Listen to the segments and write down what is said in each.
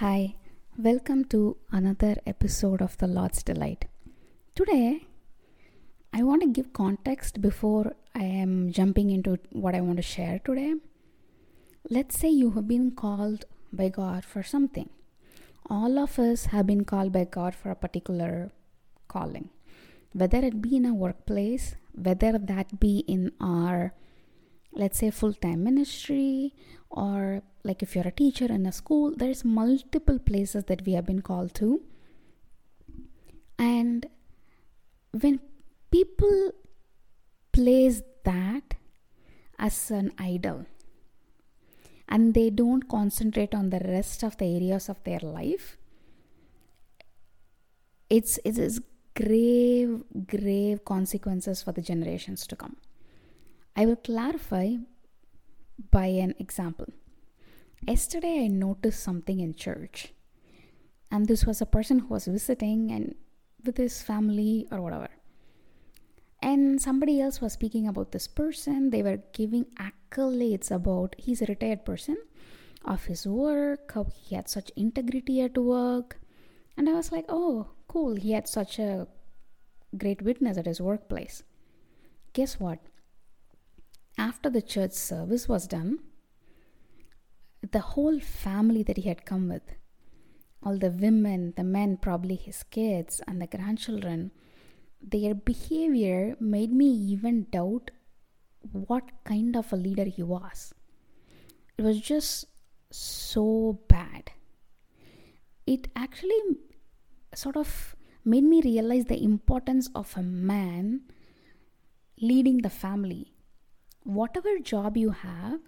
Hi, welcome to another episode of The Lord's Delight. Today, I want to give context before I am jumping into what I want to share today. Let's say you have been called by God for something. All of us have been called by God for a particular calling, whether it be in a workplace, whether that be in our let's say full time ministry or like if you're a teacher in a school there's multiple places that we have been called to and when people place that as an idol and they don't concentrate on the rest of the areas of their life it's it is grave grave consequences for the generations to come I will clarify by an example. Yesterday, I noticed something in church, and this was a person who was visiting and with his family or whatever. And somebody else was speaking about this person. They were giving accolades about he's a retired person of his work, how he had such integrity at work. And I was like, oh, cool. He had such a great witness at his workplace. Guess what? after the church service was done, the whole family that he had come with, all the women, the men, probably his kids, and the grandchildren, their behavior made me even doubt what kind of a leader he was. It was just so bad. It actually sort of made me realize the importance of a man leading the family whatever job you have,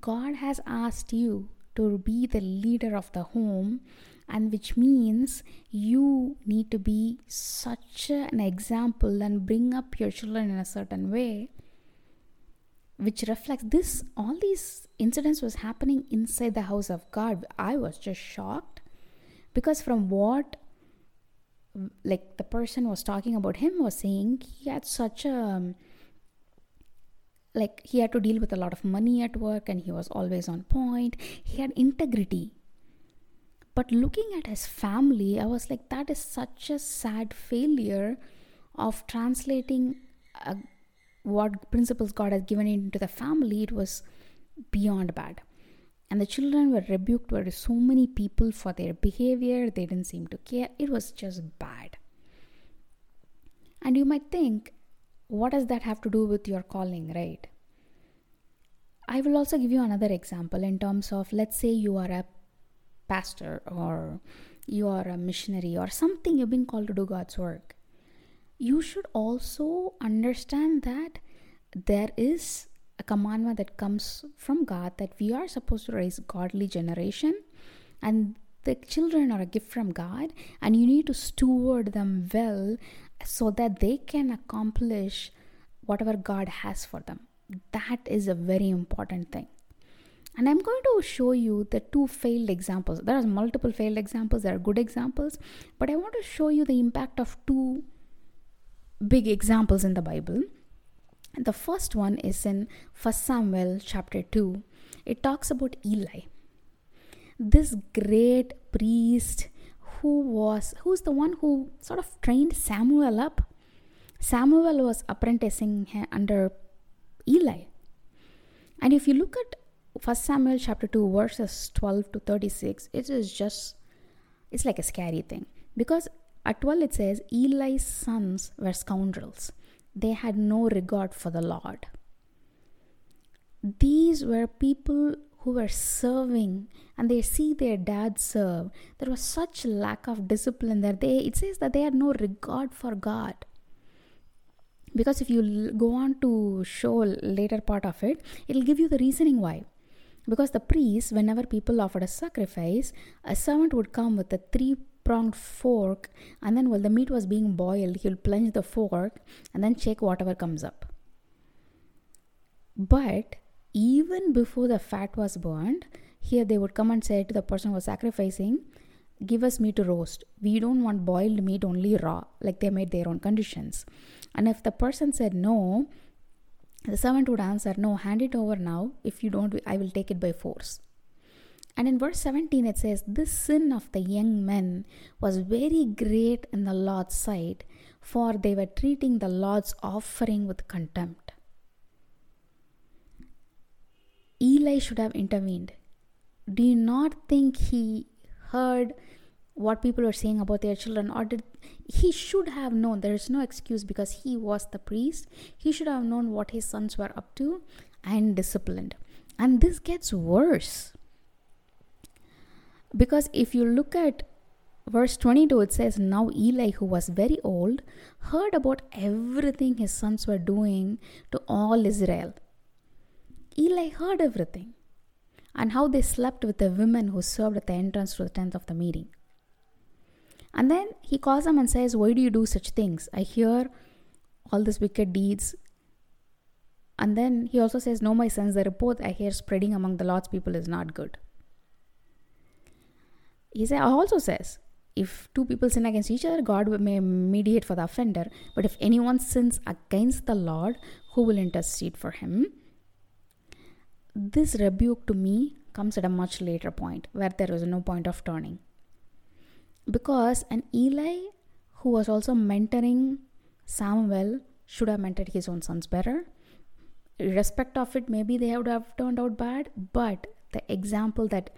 God has asked you to be the leader of the home, and which means you need to be such an example and bring up your children in a certain way which reflects this all these incidents was happening inside the house of god. I was just shocked because from what like the person was talking about him was saying he had such a um, like he had to deal with a lot of money at work and he was always on point. He had integrity. But looking at his family i was like that is such a sad failure of translating what principles god has given into the family. It was beyond bad. And the children were rebuked by so many people for their behavior. They didn't seem to care. It was just bad. And you might think what does that have to do with your calling, right? I will also give you another example in terms of let's say you are a pastor or you are a missionary or something you've been called to do God's work. You should also understand that there is a commandment that comes from God that we are supposed to raise godly generation and the children are a gift from God and you need to steward them well so that they can accomplish whatever God has for them. That is a very important thing. And I'm going to show you the two failed examples. There are multiple failed examples, there are good examples, but I want to show you the impact of two big examples in the Bible. The first one is in 1 Samuel chapter 2. It talks about Eli. This great priest who was who's the one who sort of trained Samuel up. Samuel was apprenticing under Eli. And if you look at 1 Samuel chapter 2 verses 12 to 36, it is just it's like a scary thing because at 12 it says Eli's sons were scoundrels. They had no regard for the Lord. These were people who were serving and they see their dad serve. There was such lack of discipline that they it says that they had no regard for god. Because if you go on to show later part of it it'll give you the reasoning why. Because the priest whenever people offered a sacrifice a servant would come with a three pronged fork and then while the meat was being boiled he'll plunge the fork and then check whatever comes up. But even before the fat was burned, here they would come and say to the person who was sacrificing, Give us meat to roast. We don't want boiled meat, only raw, like they made their own conditions. And if the person said no, the servant would answer, No, hand it over now. If you don't, I will take it by force. And in verse 17, it says, This sin of the young men was very great in the Lord's sight, for they were treating the Lord's offering with contempt. Eli should have intervened. Do you not think he heard what people were saying about their children or did he should have known? There is no excuse because he was the priest. He should have known what his sons were up to and disciplined. And this gets worse. Because if you look at verse 22 it says now eli who was very old heard about everything his sons were doing to all israel eli heard everything and how they slept with the women who served at the entrance to the tent of the meeting and then he calls them and says, Why do you do such things? I hear all these wicked deeds. And then he also says, No, my sons, the report I hear spreading among the Lord's people is not good. He also says, if two people sin against each other, God may mediate for the offender. But if anyone sins against the Lord, who will intercede for him? This rebuke to me comes at a much later point where there was no point of turning because an Eli who was also mentoring Samuel should have mentored his own sons better. Irrespective of it, maybe they would have turned out bad, but the example that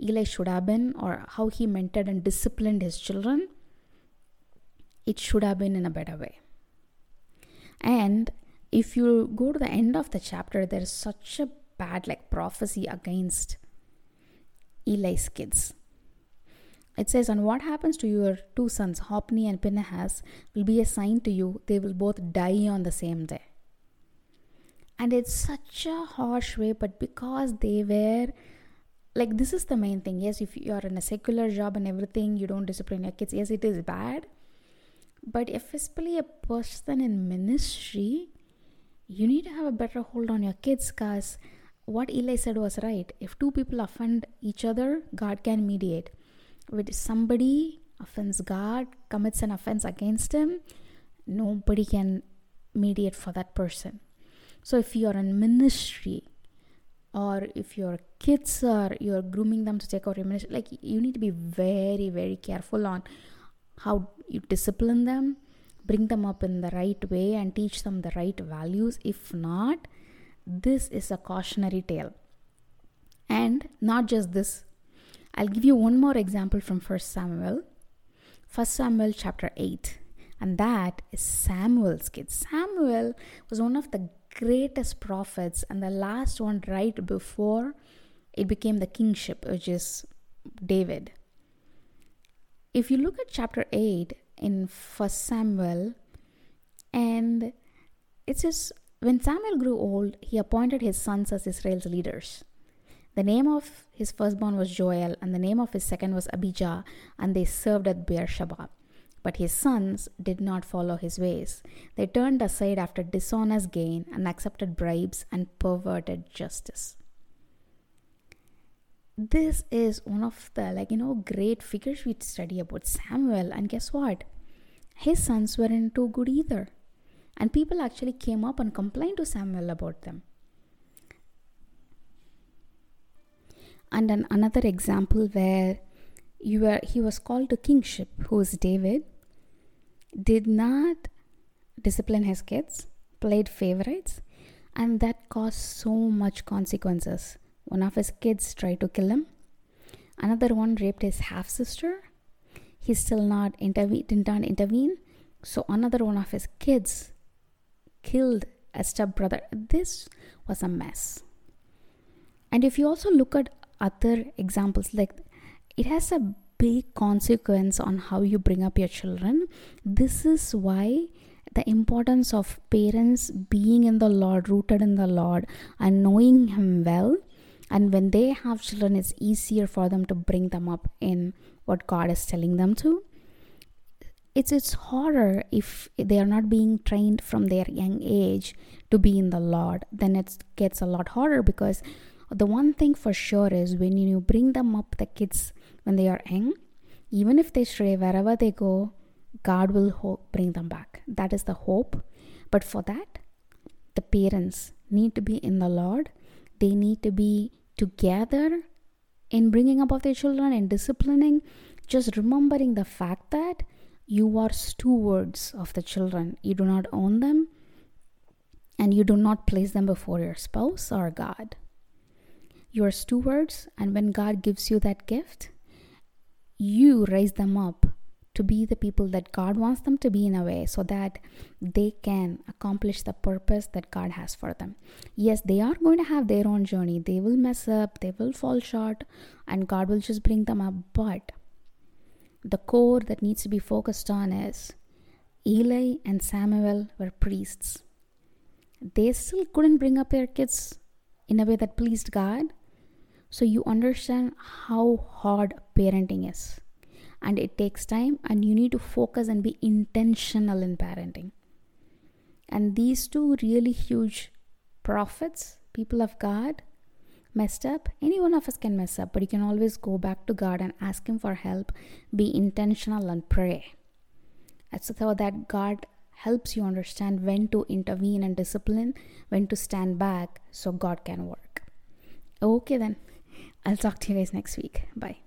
Eli should have been, or how he mentored and disciplined his children, it should have been in a better way. And if you go to the end of the chapter, there is such a bad like prophecy against Eli's kids it says, And what happens to your two sons, Hophni and Phinehas, will be a sign to you. They will both die on the same day. And it's such a harsh way, but because they were like, this is the main thing. Yes, if you are in a secular job and everything, you don't discipline your kids. Yes, it is bad. But if especially a person in ministry, you need to have a better hold on your kids because what Eli said was right. If two people offend each other, God can mediate with somebody offends God, commits an offense against Him, nobody can mediate for that person. So if you are in ministry, or if your kids are you're grooming them to take out your ministry, like you need to be very very careful on how you discipline them, bring them up in the right way, and teach them the right values. If not, this is a cautionary tale. And not just this, I'll give you one more example from 1 Samuel. 1 Samuel chapter 8. And that is Samuel's kid. Samuel was one of the greatest prophets and the last one right before it became the kingship, which is David. If you look at chapter 8 in 1 Samuel, and it says, When Samuel grew old, he appointed his sons as Israel's leaders. The name of his firstborn was Joel, and the name of his second was Abijah, and they served at Beersheba. But his sons did not follow his ways. They turned aside after dishonest gain and accepted bribes and perverted justice. This is one of the like you know great figures we study about Samuel, and guess what? His sons weren't too good either. And people actually came up and complained to Samuel about them. and an, another example where you were, he was called to kingship, who is David, did not discipline his kids, played favorites, and that caused so much consequences. One of his kids tried to kill him. Another one raped his half sister. He still not intervene, did not intervene. So another one of his kids killed a stepbrother. This was a mess. And if you also look at other examples like it has a big consequence on how you bring up your children this is why the importance of parents being in the lord rooted in the lord and knowing him well and when they have children it's easier for them to bring them up in what god is telling them to it's it's harder if they are not being trained from their young age to be in the lord then it gets a lot harder because the one thing for sure is when you bring them up, the kids, when they are young, even if they stray wherever they go, God will ho- bring them back. That is the hope. But for that, the parents need to be in the Lord. They need to be together in bringing up of their children and disciplining, just remembering the fact that you are stewards of the children. You do not own them and you do not place them before your spouse or God. You are stewards, and when God gives you that gift, you raise them up to be the people that God wants them to be in a way so that they can accomplish the purpose that God has for them. Yes, they are going to have their own journey. They will mess up, they will fall short, and God will just bring them up. But the core that needs to be focused on is Eli and Samuel were priests. They still couldn't bring up their kids in a way that pleased God. So you understand how hard parenting is and it takes time and you need to focus and be intentional in parenting and these two really huge prophets people of god messed up. Any one of us can mess up but you can always go back to god and ask him for help. Be intentional and pray. That's so that god helps you understand when to intervene and discipline when to stand back so god can work. Okay then. I'll talk to you guys next week. Bye